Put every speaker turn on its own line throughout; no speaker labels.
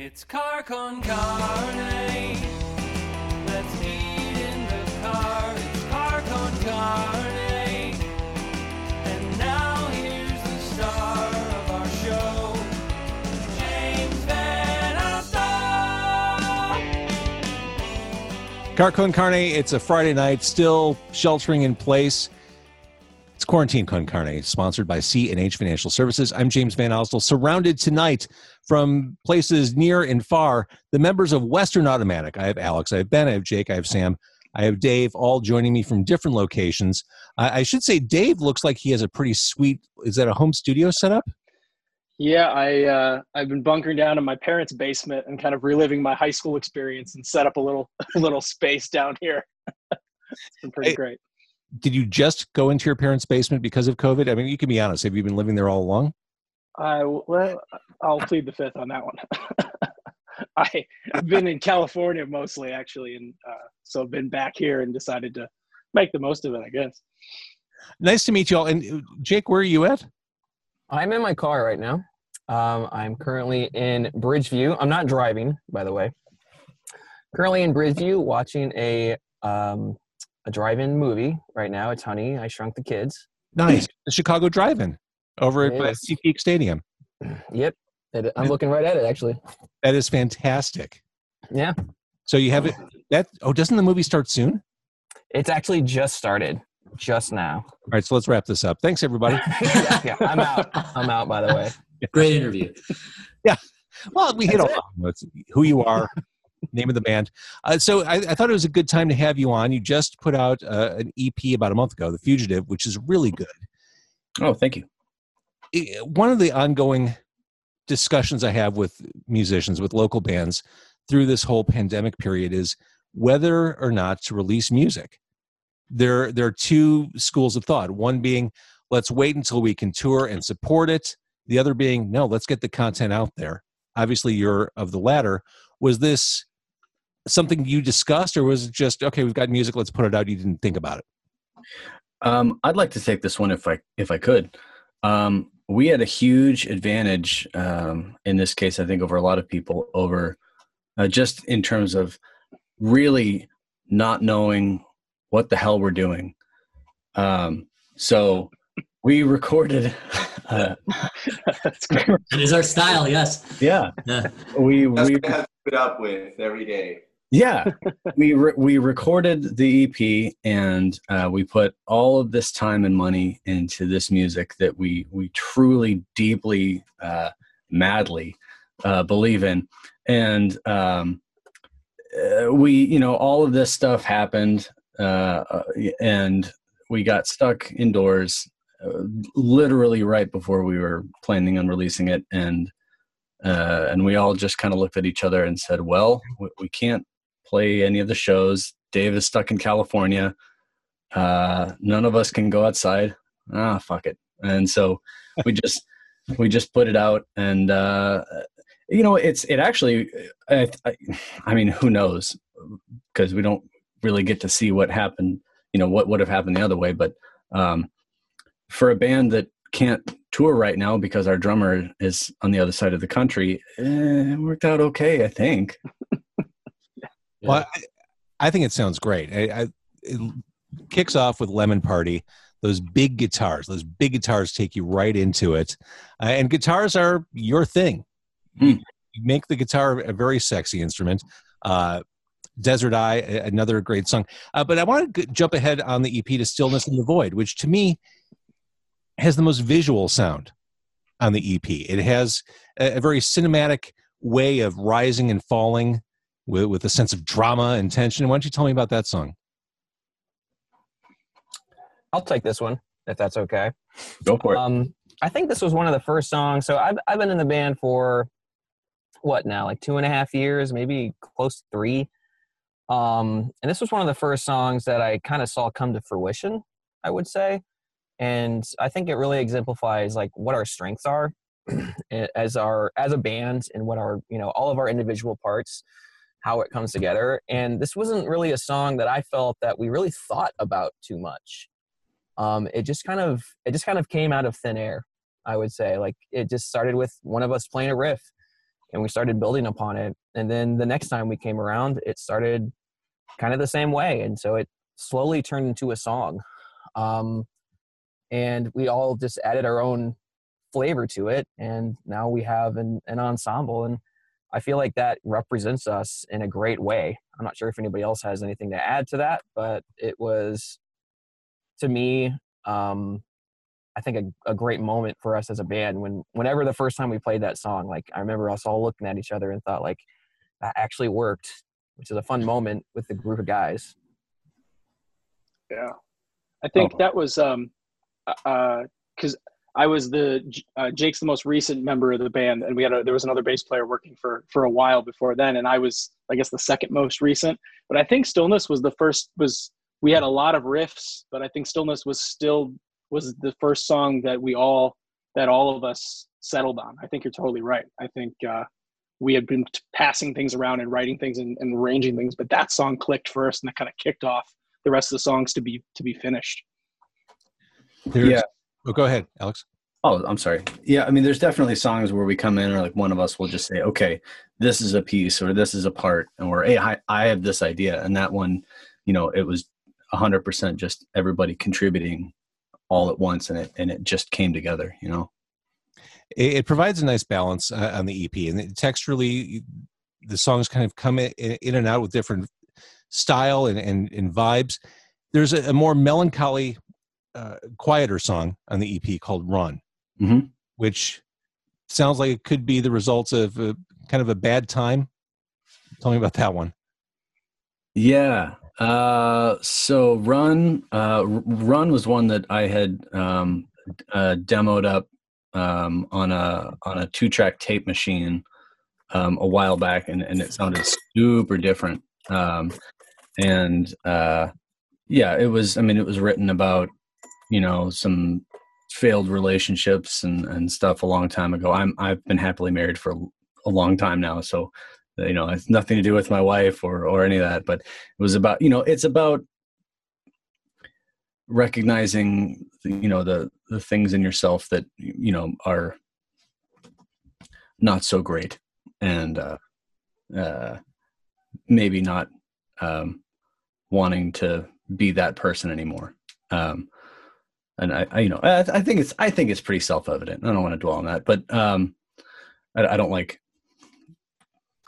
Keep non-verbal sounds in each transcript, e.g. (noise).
It's car con carne. Let's eat in the car. It's car con carne. And now here's the star of our show, James VanOsdol.
Car Con Carne, it's a Friday night, still sheltering in place. Quarantine Con Carne, sponsored by C and H Financial Services. I'm James VanOsdol, surrounded tonight from places near and far, the members of Western Automatic. I have Alex, I have Ben, I have Jake, I have Sam, I have Dave, all joining me from different locations. I I should say Dave looks like he has a pretty sweet, is that a home studio setup?
Yeah, I uh, I've been bunkering down in my parents' basement and kind of reliving my high school experience and set up a little (laughs) a little space down here. (laughs) it's been pretty great.
Did you just go into your parents' basement because of COVID? I mean, you can be honest. Have you been living there all along?
I well, I'll plead the fifth on that one. (laughs) I, I've been in California mostly, actually, and uh, so I've been back here and decided to make the most of it. I guess.
Nice to meet you all. And uh, Jake, where are you at?
I'm in my car right now. Um, I'm currently in Bridgeview. I'm not driving, by the way. Currently in Bridgeview, watching a um, a drive-in movie right now. It's Honey, I Shrunk the Kids.
Nice. the Chicago Drive-In over at uh, by
Yes.
SeatGeek Stadium.
Yep, it, I'm looking right at it actually.
That is fantastic.
Yeah,
So you have it. That oh, doesn't the movie start soon?
it's actually just started, just now.
All right, so let's wrap this up. Thanks, everybody. (laughs)
yeah, yeah, I'm out. I'm out. By the way.
Great interview. (laughs) Yeah.
Well, we hit all it's who you are, name of the band. Uh, so I, I thought it was a good time to have you on. You just put out uh, an EP about a month ago, "The Fugitive," which is really good.
Oh, thank you.
One of the ongoing discussions I have with musicians, with local bands, through this whole pandemic period is whether or not to release music. There, there are two schools of thought. One being, let's wait until we can tour and support it. The other being, no, let's get the content out there. Obviously, you're of the latter. Was this something you discussed, or was it just okay? We've got music, let's put it out. You didn't think about it.
Um, I'd like to take this one if I if I could. Um, we had a huge advantage um, in this case, I think, over a lot of people, over uh, just in terms of really not knowing what the hell we're doing. Um, so we recorded. Uh, (laughs)
That's great.
It is our style, yes.
yeah,
Yeah.
we
That's
we
have to put up with every day.
Yeah. We re- we recorded the ep and uh, we put all of this time and money into this music that we we truly deeply uh, madly uh, believe in. And um, uh, we you know all of this stuff happened uh, uh, and we got stuck indoors literally right before we were planning on releasing it. And uh, and we all just kind of looked at each other and said well we, we can't play any of the shows. Dave is stuck in California. Uh, none of us can go outside. Ah, fuck it. And so (laughs) we just we just put it out, and uh, you know, it's it actually. I, I, I mean, who knows? Because we don't really get to see what happened. You know, what would have happened the other way. But um, for a band that can't tour right now because our drummer is on the other side of the country, eh, it worked out okay, I think. (laughs)
Well, I, I think it sounds great. I, I, it kicks off with Lemon Party. Those big guitars, those big guitars take you right into it. Uh, and guitars are your thing. You,
Hmm.
you make the guitar a very sexy instrument. Uh, Desert Eye, another great song. Uh, but I want to g- jump ahead on the EP to Stillness in the Void, which to me has the most visual sound on the EP. It has a, a very cinematic way of rising and falling with, with a sense of drama and tension. Why don't you tell me about that song?
I'll take this one if that's okay.
Go for it.
Um, I think this was one of the first songs. So I've I've been in the band for what now, like two and a half years, maybe close to three. Um, and this was one of the first songs that I kind of saw come to fruition. I would say, and I think it really exemplifies like what our strengths are (clears throat) as our as a band and what our you know all of our individual parts how it comes together and this wasn't really a song that i felt that we really thought about too much um, it just kind of it just kind of came out of thin air i would say like it just started with one of us playing a riff and we started building upon it. And then the next time we came around, it started kind of the same way, and so it slowly turned into a song. Um, and we all just added our own flavor to it, and now we have an, an ensemble. And I feel like that represents us in a great way. I'm not sure if anybody else has anything to add to that, but it was to me um, I think a, a great moment for us as a band when whenever the first time we played that song, like I remember us all looking at each other and thought like that actually worked, which is a fun moment with the group of guys.
Yeah, I think
Oh.
that was um, uh, because I was the uh, Jake's the most recent member of the band, and we had a, there was another bass player working for for a while before then, and I was I guess the second most recent. But I think Stillness was the first. Was we had a lot of riffs, but I think Stillness was still was the first song that we all that all of us settled on. I think you're totally right. I think uh, we had been t- passing things around and writing things and, and arranging things, but that song clicked first, and that kind of kicked off the rest of the songs to be to be finished.
There's-
Yeah.
Oh, go ahead, Alex.
Oh, I'm sorry. Yeah, I mean, there's definitely songs where we come in, or like one of us will just say, "Okay, this is a piece, or this is a part," and we're, "Hey, I, I have this idea," and that one, you know, it was 100% just everybody contributing all at once, and it and it just came together. You know.
it, it provides a nice balance uh, on the EP, and it- texturally, the songs kind of come in, in and out with different style and and, and vibes. There's a, a more melancholy, uh, quieter song on the EP called "Run,"
Mhm.
which sounds like it could be the results of a, kind of a bad time. Tell me about that one.
Yeah. Uh, so Run, uh, Run was one that I had um, uh, demoed up um, on a on a two track tape machine um, a while back, and, and it sounded super different. Um, and uh, yeah, it was. I mean, it was written about you know some failed relationships and and stuff a long time ago. I'm I've been happily married for a long time now, so you know it's nothing to do with my wife or or any of that but it was about you know it's about recognizing you know the the things in yourself that you know are not so great and uh uh maybe not um wanting to be that person anymore um and i, I you know I, I think it's i think it's pretty self-evident i don't want to dwell on that but um I, I don't like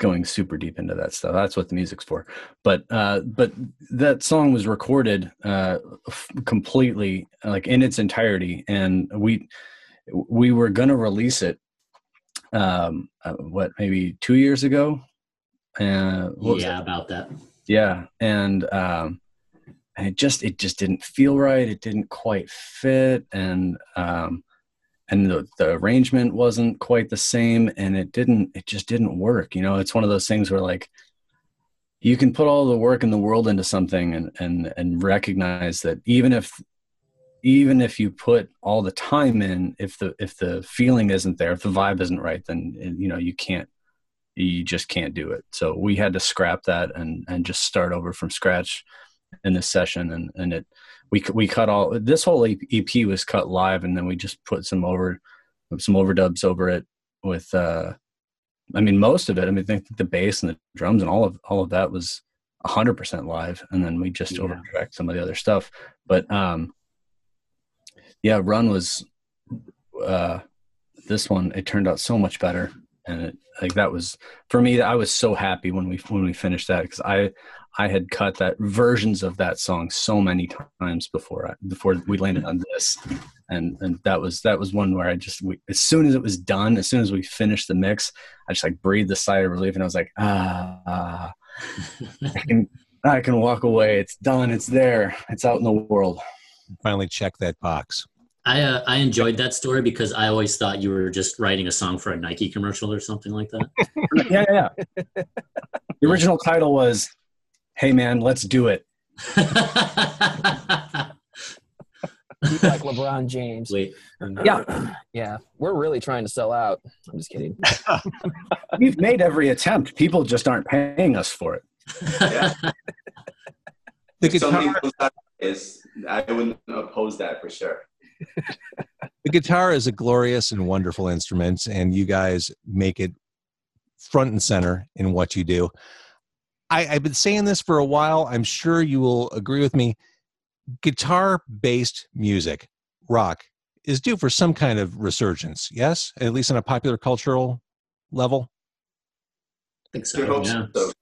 going super deep into that stuff. That's what the music's for. But uh, but that song was recorded uh, f- completely, like in its entirety, and we we were gonna release it. Um, uh, what maybe two years ago? Uh,
yeah,
it?
about that.
yeah, and um, and it just it just didn't feel right. It didn't quite fit, and um, and the, the arrangement wasn't quite the same and it didn't it just didn't work. You know it's one of those things where like you can put all the work in the world into something and and and recognize that even if even if you put all the time in if the if the feeling isn't there if the vibe isn't right then you know you can't you just can't do it. So we had to scrap that and and just start over from scratch in this session and and it we we cut all this whole EP was cut live, and then we just put some over some overdubs over it with. uh I mean, most of it. I mean, I think the bass and the drums and all of all of that was hundred percent live, and then we just
Yeah.
overtracked some of the other stuff. But um yeah, Run was uh this one. It turned out so much better, and it like that was for me. I was so happy when we when we finished that because I I had cut that versions of that song so many times before I, before we landed on this, and and that was that was one where I just we, as soon as it was done, as soon as we finished the mix, I just like breathed a sigh of relief, and I was like, ah, ah I can I can walk away. It's done. It's there. It's out in the world.
Finally, check that box.
I uh, I enjoyed that story because I always thought you were just writing a song for a Nike commercial or something like that. (laughs)
yeah, yeah, yeah. (laughs) The original title was, "Hey man, let's do it."
like LeBron James.
Wait,
Yeah,
Yeah, we're really trying to sell out. I'm just kidding. (laughs)
we've made every attempt. People just aren't paying us for it.
Yeah.
The guitar,
knows how it is, I wouldn't oppose that for sure.
the guitar is a glorious and wonderful instrument, and you guys make it front and center in what you do. I, I've been saying this for a while. I'm sure you will agree with me. Guitar based music, rock, is due for some kind of resurgence. Yes, at least on a popular cultural level.
I think
Sure
so. Yeah.
so.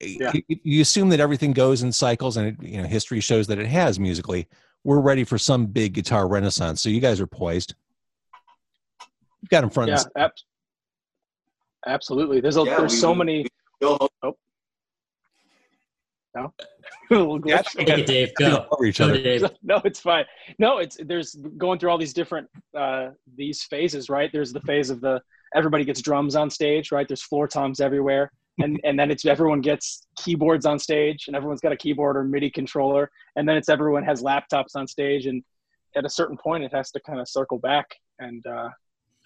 Yeah.
You- You assume that everything goes in cycles, and it, you know history shows that it has musically. We're ready for some big guitar renaissance. So you guys are poised. You've got them front. and
Yeah, ab- absolutely. There's a,
Yeah,
there's
we-
so
we-
many.
We'll oh. Hope
little
Yeah,
glitch.
Take it, Dave. Go.
over each
Go,
other.
Dave. (laughs)
no, it's fine. No, it's there's going through all these different uh, these phases, right? There's the phase of the everybody gets drums on stage, right? There's floor toms everywhere, and (laughs) and then it's everyone gets keyboards on stage, and everyone's got a keyboard or MIDI controller, and then it's everyone has laptops on stage, and at a certain point, it has to kind of circle back, and uh,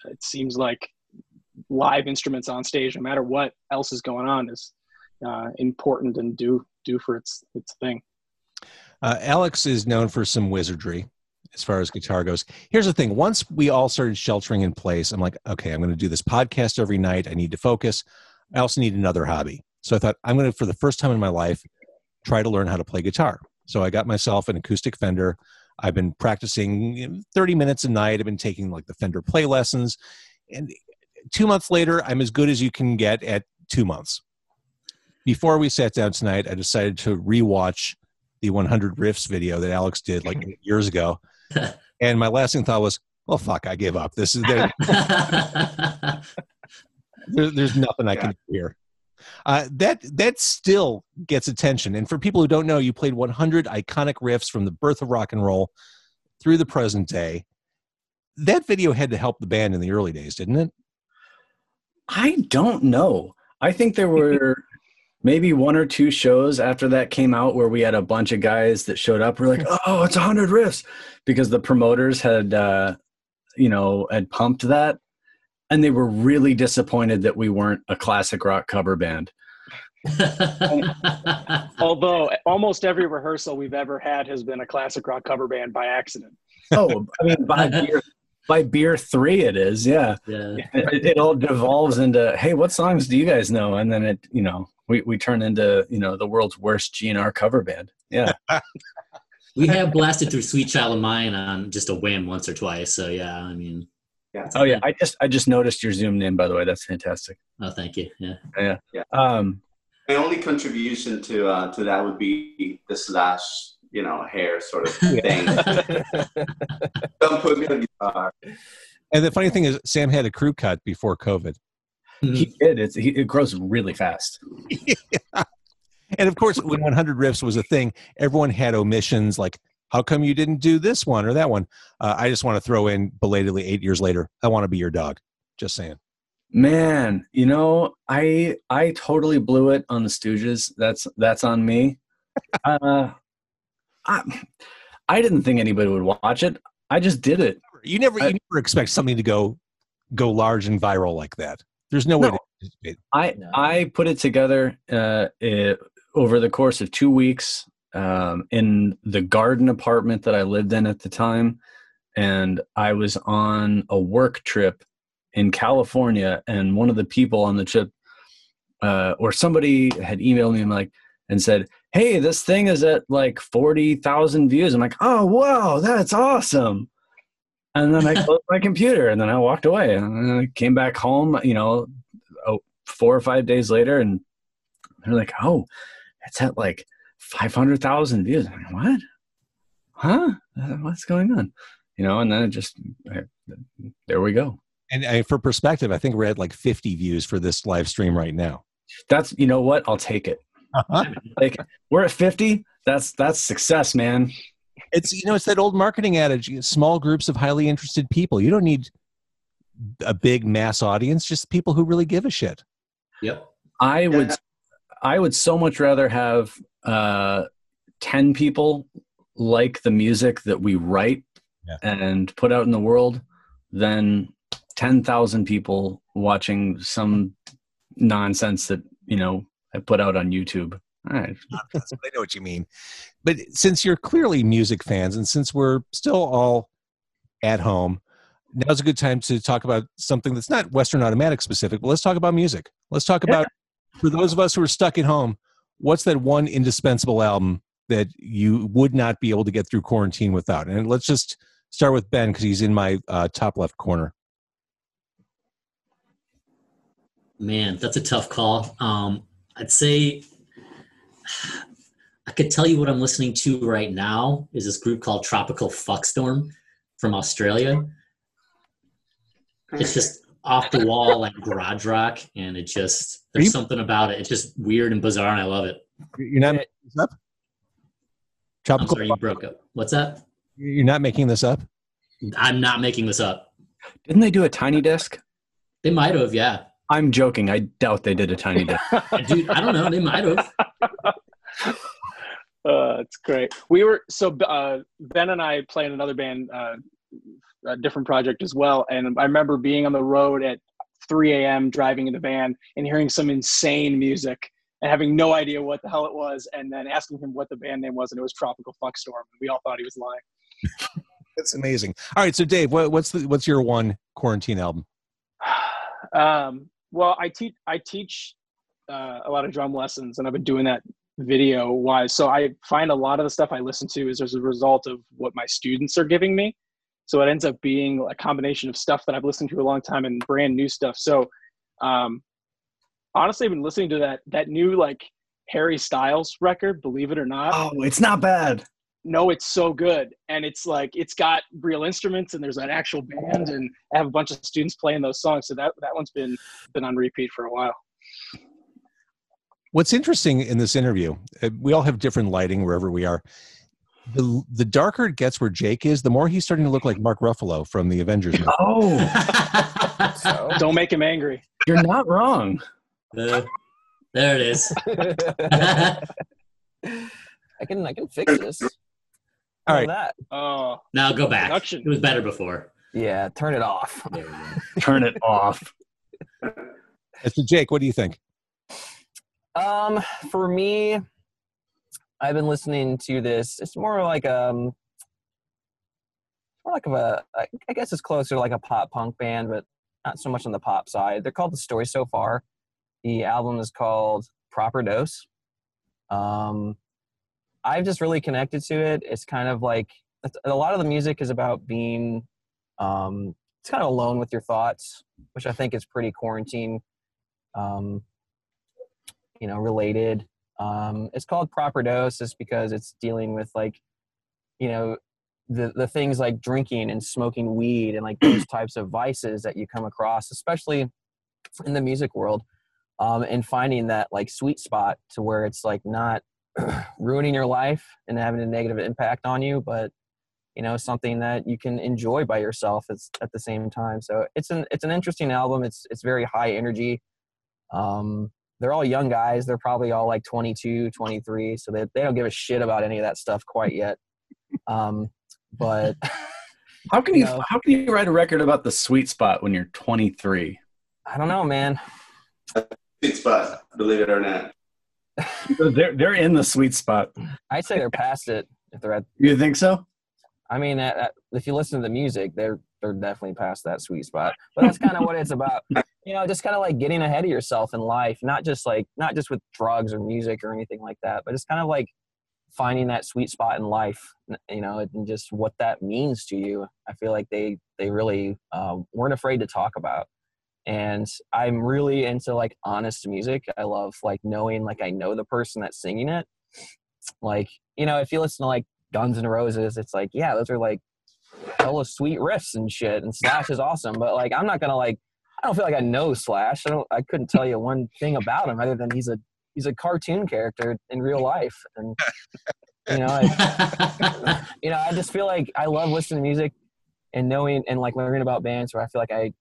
it seems like live instruments on stage, no matter what else is going on, is uh, important and do do for its its thing.
Uh, Alex is known for some wizardry as far as guitar goes. Here's the thing once we all started sheltering in place, I'm like, okay, I'm going to do this podcast every night. I need to focus. I also need another hobby. So I thought, I'm going to, for the first time in my life, try to learn how to play guitar. So I got myself an acoustic Fender. I've been practicing 30 minutes a night. I've been taking like the Fender play lessons. And two months later, I'm as good as you can get at two months. Before we sat down tonight, I decided to rewatch the 100 riffs video that Alex did like (laughs) years ago. And my lasting thought was, well, fuck, I give up. This is there, (laughs) there- there's nothing I can do here. Uh, that that still gets attention. And for people who don't know, you played 100 iconic riffs from the birth of rock and roll through the present day. That video had to help the band in the early days, didn't it?
I don't know. I think there (laughs) were maybe one or two shows after that came out where we had a bunch of guys that showed up. We're like, oh, it's 100 riffs because the promoters had, uh, you know, had pumped that. And they were really disappointed that we weren't a classic rock cover band. (laughs)
Although almost every rehearsal we've ever had has been a classic rock cover band by accident.
Oh, I mean, by (laughs) beer, by beer three, it is. Yeah.
yeah.
It, it all devolves into, hey, what songs do you guys know? And then it, you know, we, we turn into, you know, the world's worst GNR cover band. Yeah. (laughs)
We have blasted through Sweet Child of Mine on just a whim once or twice. So yeah, I mean,
Yeah.
Oh yeah, I just I just noticed your zoomed in by the way. That's fantastic.
oh, thank you. Yeah. Yeah. yeah.
Um,
My only contribution to uh, to that would be the slash, you know, hair sort of (laughs) thing. (laughs) Don't put me on guitar.
And the funny thing is, Sam had a crew cut before COVID.
He did. It's he, it grows really fast. (laughs)
And of course, when 100 riffs was a thing, everyone had omissions like, how come you didn't do this one or that one? Uh, I just want to throw in belatedly eight years later, I want to be your dog. Just saying.
Man, you know, I I totally blew it on the Stooges. That's that's on me. (laughs) Uh, I I didn't think anybody would watch it. I just did it.
You never,
I-
you never expect something to go go large and viral like that. There's no, way to anticipate.
I
No.
I put it together uh, it, over the course of two weeks um, in the garden apartment that I lived in at the time, and I was on a work trip in California, and one of the people on the trip, uh, or somebody had emailed me and like and said, "Hey, this thing is at like forty thousand views." I'm like, "Oh wow, that's awesome!" And then I closed my computer, and then I walked away, and I came back home. You know, oh, four or five days later, and they're like, "Oh, it's at like five hundred thousand views." I'm like, "What? Huh? Uh, What's going on?" You know, and then it just I, there we go.
And uh, for perspective, I think we're at like 50 views for this live stream right now.
That's you know what? I'll take it. (laughs) Like we're at fifty. That's that's success, man.
It's you know it's that old marketing adage: small groups of highly interested people. You don't need a big mass audience; just people who really give a shit.
Yep.
I would I would so much rather have uh, ten people like the music that we write
Yeah.
and put out in the world than ten thousand people watching some nonsense that you know I put out on YouTube. All right. (laughs)
I know what you mean. But since you're clearly music fans, and since we're still all at home, now's a good time to talk about something that's not Western Automatic specific, but let's talk about music. Let's talk about for those of us who are stuck at home. What's that one indispensable album that you would not be able to get through quarantine without? And let's just start with Ben because he's in my uh, top left corner.
Man, that's a tough call. Um, I'd say I could tell you what I'm listening to right now is this group called Tropical Fuckstorm from Australia. It's just off the wall like garage rock, and it just there's
you-
something about it. It's just weird and bizarre, and I love it.
You're not making this up.
I'm
Tropical.
sorry, you broke up. What's that?
You're not making this up.
I'm not making this up.
Didn't they do a Tiny Desk?
They might have, yeah.
I'm joking. I doubt they did a Tiny Desk. (laughs)
Dude, I don't know. They might have.
Uh, it's great. We were so uh, Ben and I play in another band, uh, a different project as well. And I remember being on the road at 3 a.m. driving in the van and hearing some insane music and having no idea what the hell it was, and then asking him what the band name was, and it was Tropical Fuckstorm. We all thought he was lying. (laughs)
That's amazing. All right, so Dave, what, what's the what's your one quarantine album? (sighs)
um, well, I teach I teach uh, a lot of drum lessons, and I've been doing that video wise. So I find a lot of the stuff I listen to is as a result of what my students are giving me. So it ends up being a combination of stuff that I've listened to a long time and brand new stuff. So um, honestly, I've been listening to that that new like Harry Styles record. Believe it or not,
oh, it's not bad.
no, it's so good, and it's like it's got real instruments, and there's an actual band, and I have a bunch of students playing those songs. So that that one's been been on repeat for a while.
What's interesting in this interview, uh, we all have different lighting wherever we are. The the darker it gets where Jake is, the more he's starting to look like Mark Ruffalo from the Avengers. movie.
Oh, (laughs)
So,
Don't make him angry.
you're not wrong.
Uh, there it is. (laughs)
I can I can fix this.
All
All
right.
That.
Oh,
now go back.
Production.
It was better before.
Yeah. Turn it off.
There.
Turn it off.
Uh, So Jake, what do you think?
Um, for me, I've been listening to this. It's more like um, more like of a. I guess it's closer like a pop punk band, but not so much on the pop side. They're called The Story So Far. The album is called Proper Dose. Um, I've just really connected to it. It's kind of like a lot of the music is about being. Um, it's kind of alone with your thoughts, which I think is pretty quarantine. Um, you know related. Um it's called proper dose just because it's dealing with like you know the the things like drinking and smoking weed and like those (clears throat) types of vices that you come across especially in the music world um and finding that like sweet spot to where it's like not (clears throat) ruining your life and having a negative impact on you but you know something that you can enjoy by yourself it's at the same time. So it's an it's an interesting album. It's it's very high energy. Um they're all young guys. They're probably all like 22, 23, so they, they don't give a shit about any of that stuff quite yet. Um, but (laughs) (laughs)
How can you
No.
how can you write a record about the sweet spot when you're 23?
I don't know, man.
Sweet spot, believe it or not.
They're they're in the sweet spot.
I'd say they're past it. If they're at,
You think so?
I mean, at, at, if you listen to the music, they're they're definitely past that sweet spot. But that's kind of what it's about. (laughs) You know, just kind of like getting ahead of yourself in life, not just like not just with drugs or music or anything like that, but it's kind of like finding that sweet spot in life. You know, and just what that means to you. I feel like they they really um, weren't afraid to talk about. And I'm really into like honest music. I love like knowing like I know the person that's singing it. Like you know, if you listen to like Guns N' Roses, it's like yeah, those are like hella sweet riffs and shit. And Slash is awesome, but like I'm not gonna like I don't feel like I know Slash. I don't. I couldn't tell you one thing about him other than he's a he's a cartoon character in real life, and you know, I, (laughs) you know, I just feel like I love listening to music and knowing and like learning about bands where I feel like I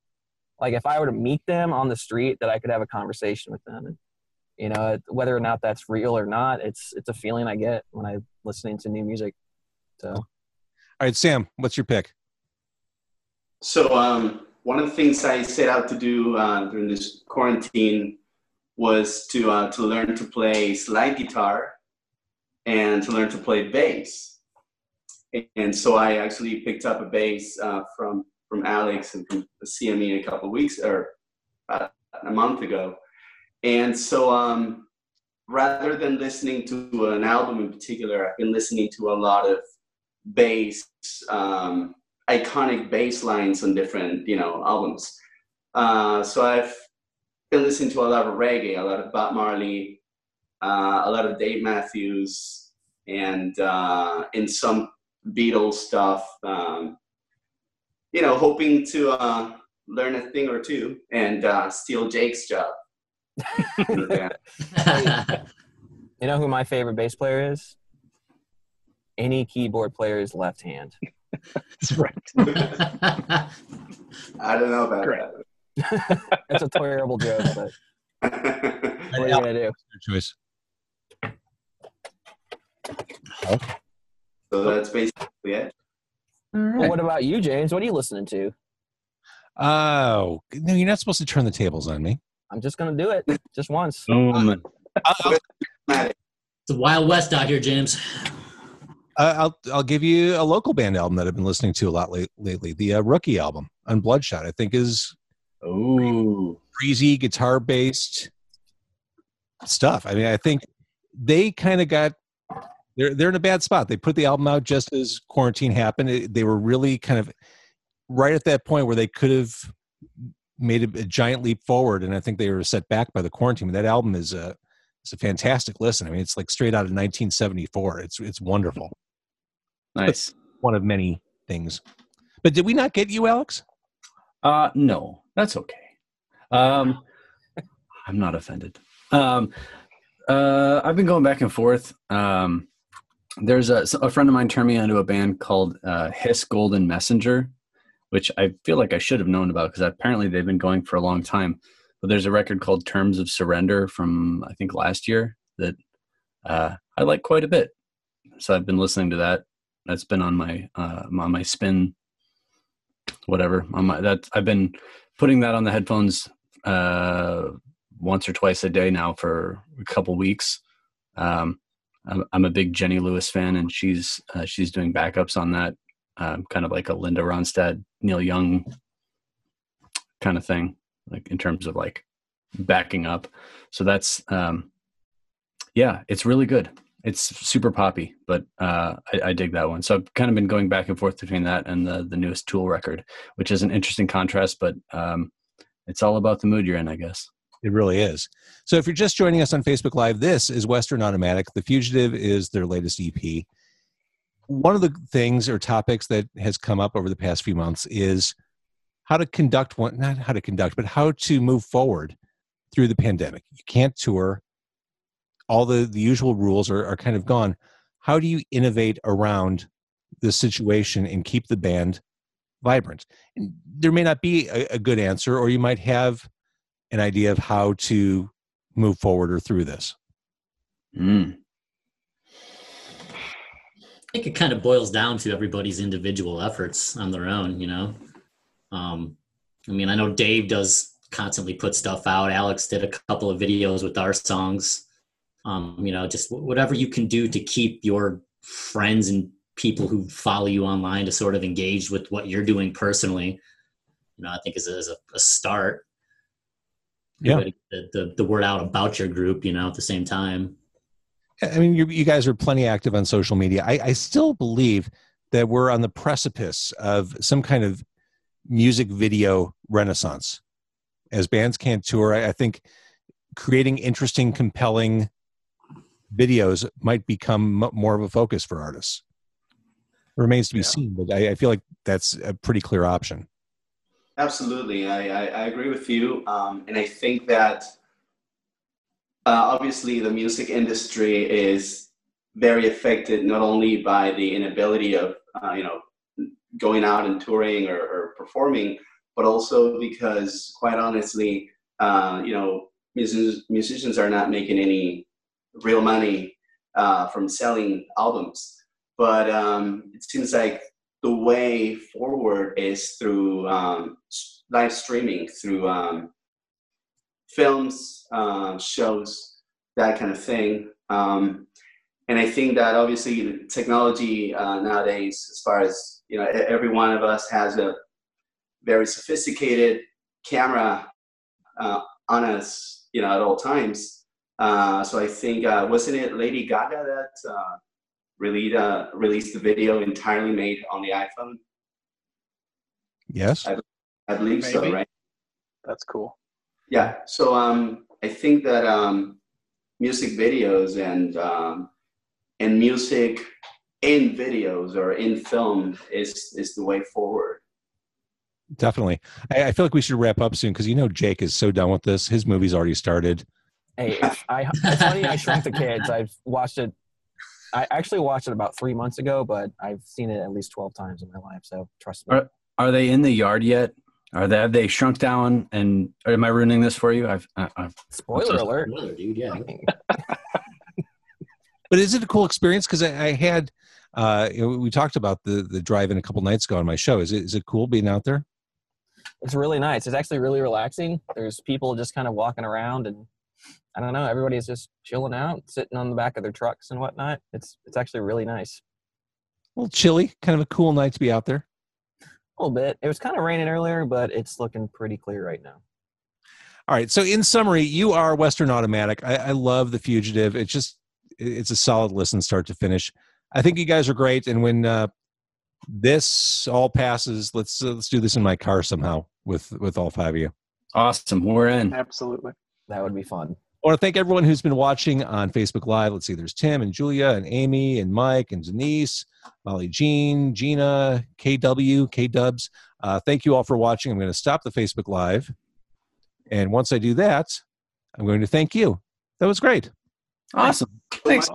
like if I were to meet them on the street that I could have a conversation with them and you know whether or not that's real or not it's it's a feeling I get when I listening to new music so
All right, Sam, what's your pick?
So um, one of the things I set out to do uh, during this quarantine was to uh, to learn to play slide guitar and to learn to play bass. And so I actually picked up a bass uh, from from Alex and from CME a couple weeks or a month ago. and so um, rather than listening to an album in particular, I've been listening to a lot of bass, um, iconic bass lines on different, you know, albums. Uh, so I've been listening to a lot of reggae, a lot of Bob Marley, uh, a lot of Dave Matthews, and uh, in some Beatles stuff. Um, you know, hoping to uh, learn a thing or two and uh, steal Jake's job. (laughs) (laughs) (laughs)
You know who my favorite bass player is? Any keyboard player's left hand. (laughs)
That's right. (laughs)
I don't know about
Great. (laughs)
That's a terrible joke, but what are you gonna do?
Your choice.
so that's basically it.
Well, what about you, James? What are you listening to?
Oh no, you're not supposed to turn the tables on me.
I'm just gonna do it just once.
Boom.
Uh,
it's the Wild West out here, James.
I'll I'll give you a local band album that I've been listening to a lot late, lately. The uh, Rookie album on Bloodshot, I think, is
Ooh.
breezy guitar based stuff. I mean, I think they kind of got they're they're in a bad spot. They put the album out just as quarantine happened. It- they were really kind of right at that point where they could have made a, a giant leap forward, and I think they were set back by the quarantine. But that album is a it's a fantastic listen. I mean, it's like straight out of 1974. It's it's wonderful.
Nice. (laughs)
One of many things. But did we not get you, Alex?
Uh, no, that's okay. Um, I'm not offended. Um, uh, I've been going back and forth. Um, there's a, a friend of mine turned me onto a band called uh, Hiss Golden Messenger, which I feel like I should have known about because apparently they've been going for a long time. But there's a record called Terms of Surrender from I think last year that uh, I like quite a bit. So I've been listening to that. That's been on my uh, on my spin whatever on my that I've been putting that on the headphones uh once or twice a day now for a couple weeks. Um I'm, I'm a big Jenny Lewis fan and she's uh, she's doing backups on that um, kind of like a Linda Ronstadt Neil Young kind of thing like in terms of like backing up. So that's um yeah it's really good it's super poppy, but uh, I, I dig that one. So I've kind of been going back and forth between that and the the newest Tool record, which is an interesting contrast, but um, it's all about the mood you're in, I guess.
It really is. So if you're just joining us on Facebook Live, this is Western Automatic. The Fugitive is their latest EP. One of the things or topics that has come up over the past few months is how to conduct one, not how to conduct, but how to move forward through the pandemic. You can't tour. All the, the usual rules are, are kind of gone. How do you innovate around the situation and keep the band vibrant? And there may not be a, a good answer, or you might have an idea of how to move forward or through this.
Mm.
I think it kind of boils down to everybody's individual efforts on their own, you know. Um, I mean, I know Dave does constantly put stuff out. Alex did a couple of videos with our songs. Um, you know, just wh- whatever you can do to keep your friends and people who follow you online to sort of engage with what you're doing personally. You know, I think is a, is a, a start.
Yeah.
The, the the word out about your group, you know, at the same time.
I mean, you, you guys are plenty active on social media. I, I still believe that we're on the precipice of some kind of music video renaissance. As bands can't tour, I, I think creating interesting, compelling videos might become more of a focus for artists. remains to be
Yeah.
seen, but I, I feel like that's a pretty clear option.
Absolutely, I, I, I agree with you, um, and I think that uh, obviously the music industry is very affected not only by the inability of uh, you know going out and touring or, or performing, but also because quite honestly, uh, you know, musicians musicians are not making any real money uh, from selling albums. But um, it seems like the way forward is through um, live streaming, through um, films, uh, shows, that kind of thing. Um, and I think that obviously technology uh, nowadays, as far as you know, every one of us has a very sophisticated camera uh, on us you know, at all times. Uh, so I think uh, wasn't it Lady Gaga that uh, released uh, released the video entirely made on the iPhone?
Yes.
I believe so, right?
That's cool.
Yeah. So um, I think that um, music videos and um, and music in videos or in film is is the way forward.
Definitely. I, I feel like we should wrap up soon because you know Jake is so done with this. His movie's already started.
Hey, (laughs) it's, I, it's funny I Shrunk the Kids. I've watched it. I actually watched it about three months ago, but I've seen it at least 12 times in my life. So trust me.
Are- Are they in the yard yet? Are they have they shrunk down? And or am I ruining this for you? I've, I, I've
Spoiler alert.
Spoiler, dude. Yeah. (laughs)
But is it a cool experience? Because I, I had, uh, we talked about the the drive-in a couple nights ago on my show. Is it is it cool being out there?
It's really nice. It's actually really relaxing. There's people just kind of walking around and I don't know, everybody's just chilling out, sitting on the back of their trucks and whatnot. It's it's actually really nice.
A little chilly, kind of a cool night to be out there.
A little bit. It was kind of raining earlier, but it's looking pretty clear right now.
All right. So in summary, you are Western Automatic. I, I love the Fugitive. It's just it's a solid listen, start to finish. I think you guys are great. And when uh, this all passes, let's uh, let's do this in my car somehow with with all five of you.
awesome. We're in.
Absolutely.
That would be fun.
I want to thank everyone who's been watching on Facebook Live. Let's see, there's Tim and Julia and Amy and Mike and Denise, Molly Jean, Gina, KW, K Dubs. Uh, thank you all for watching. I'm going to stop the Facebook Live. And once I do that, I'm going to thank you. That was great.
Awesome. Thanks.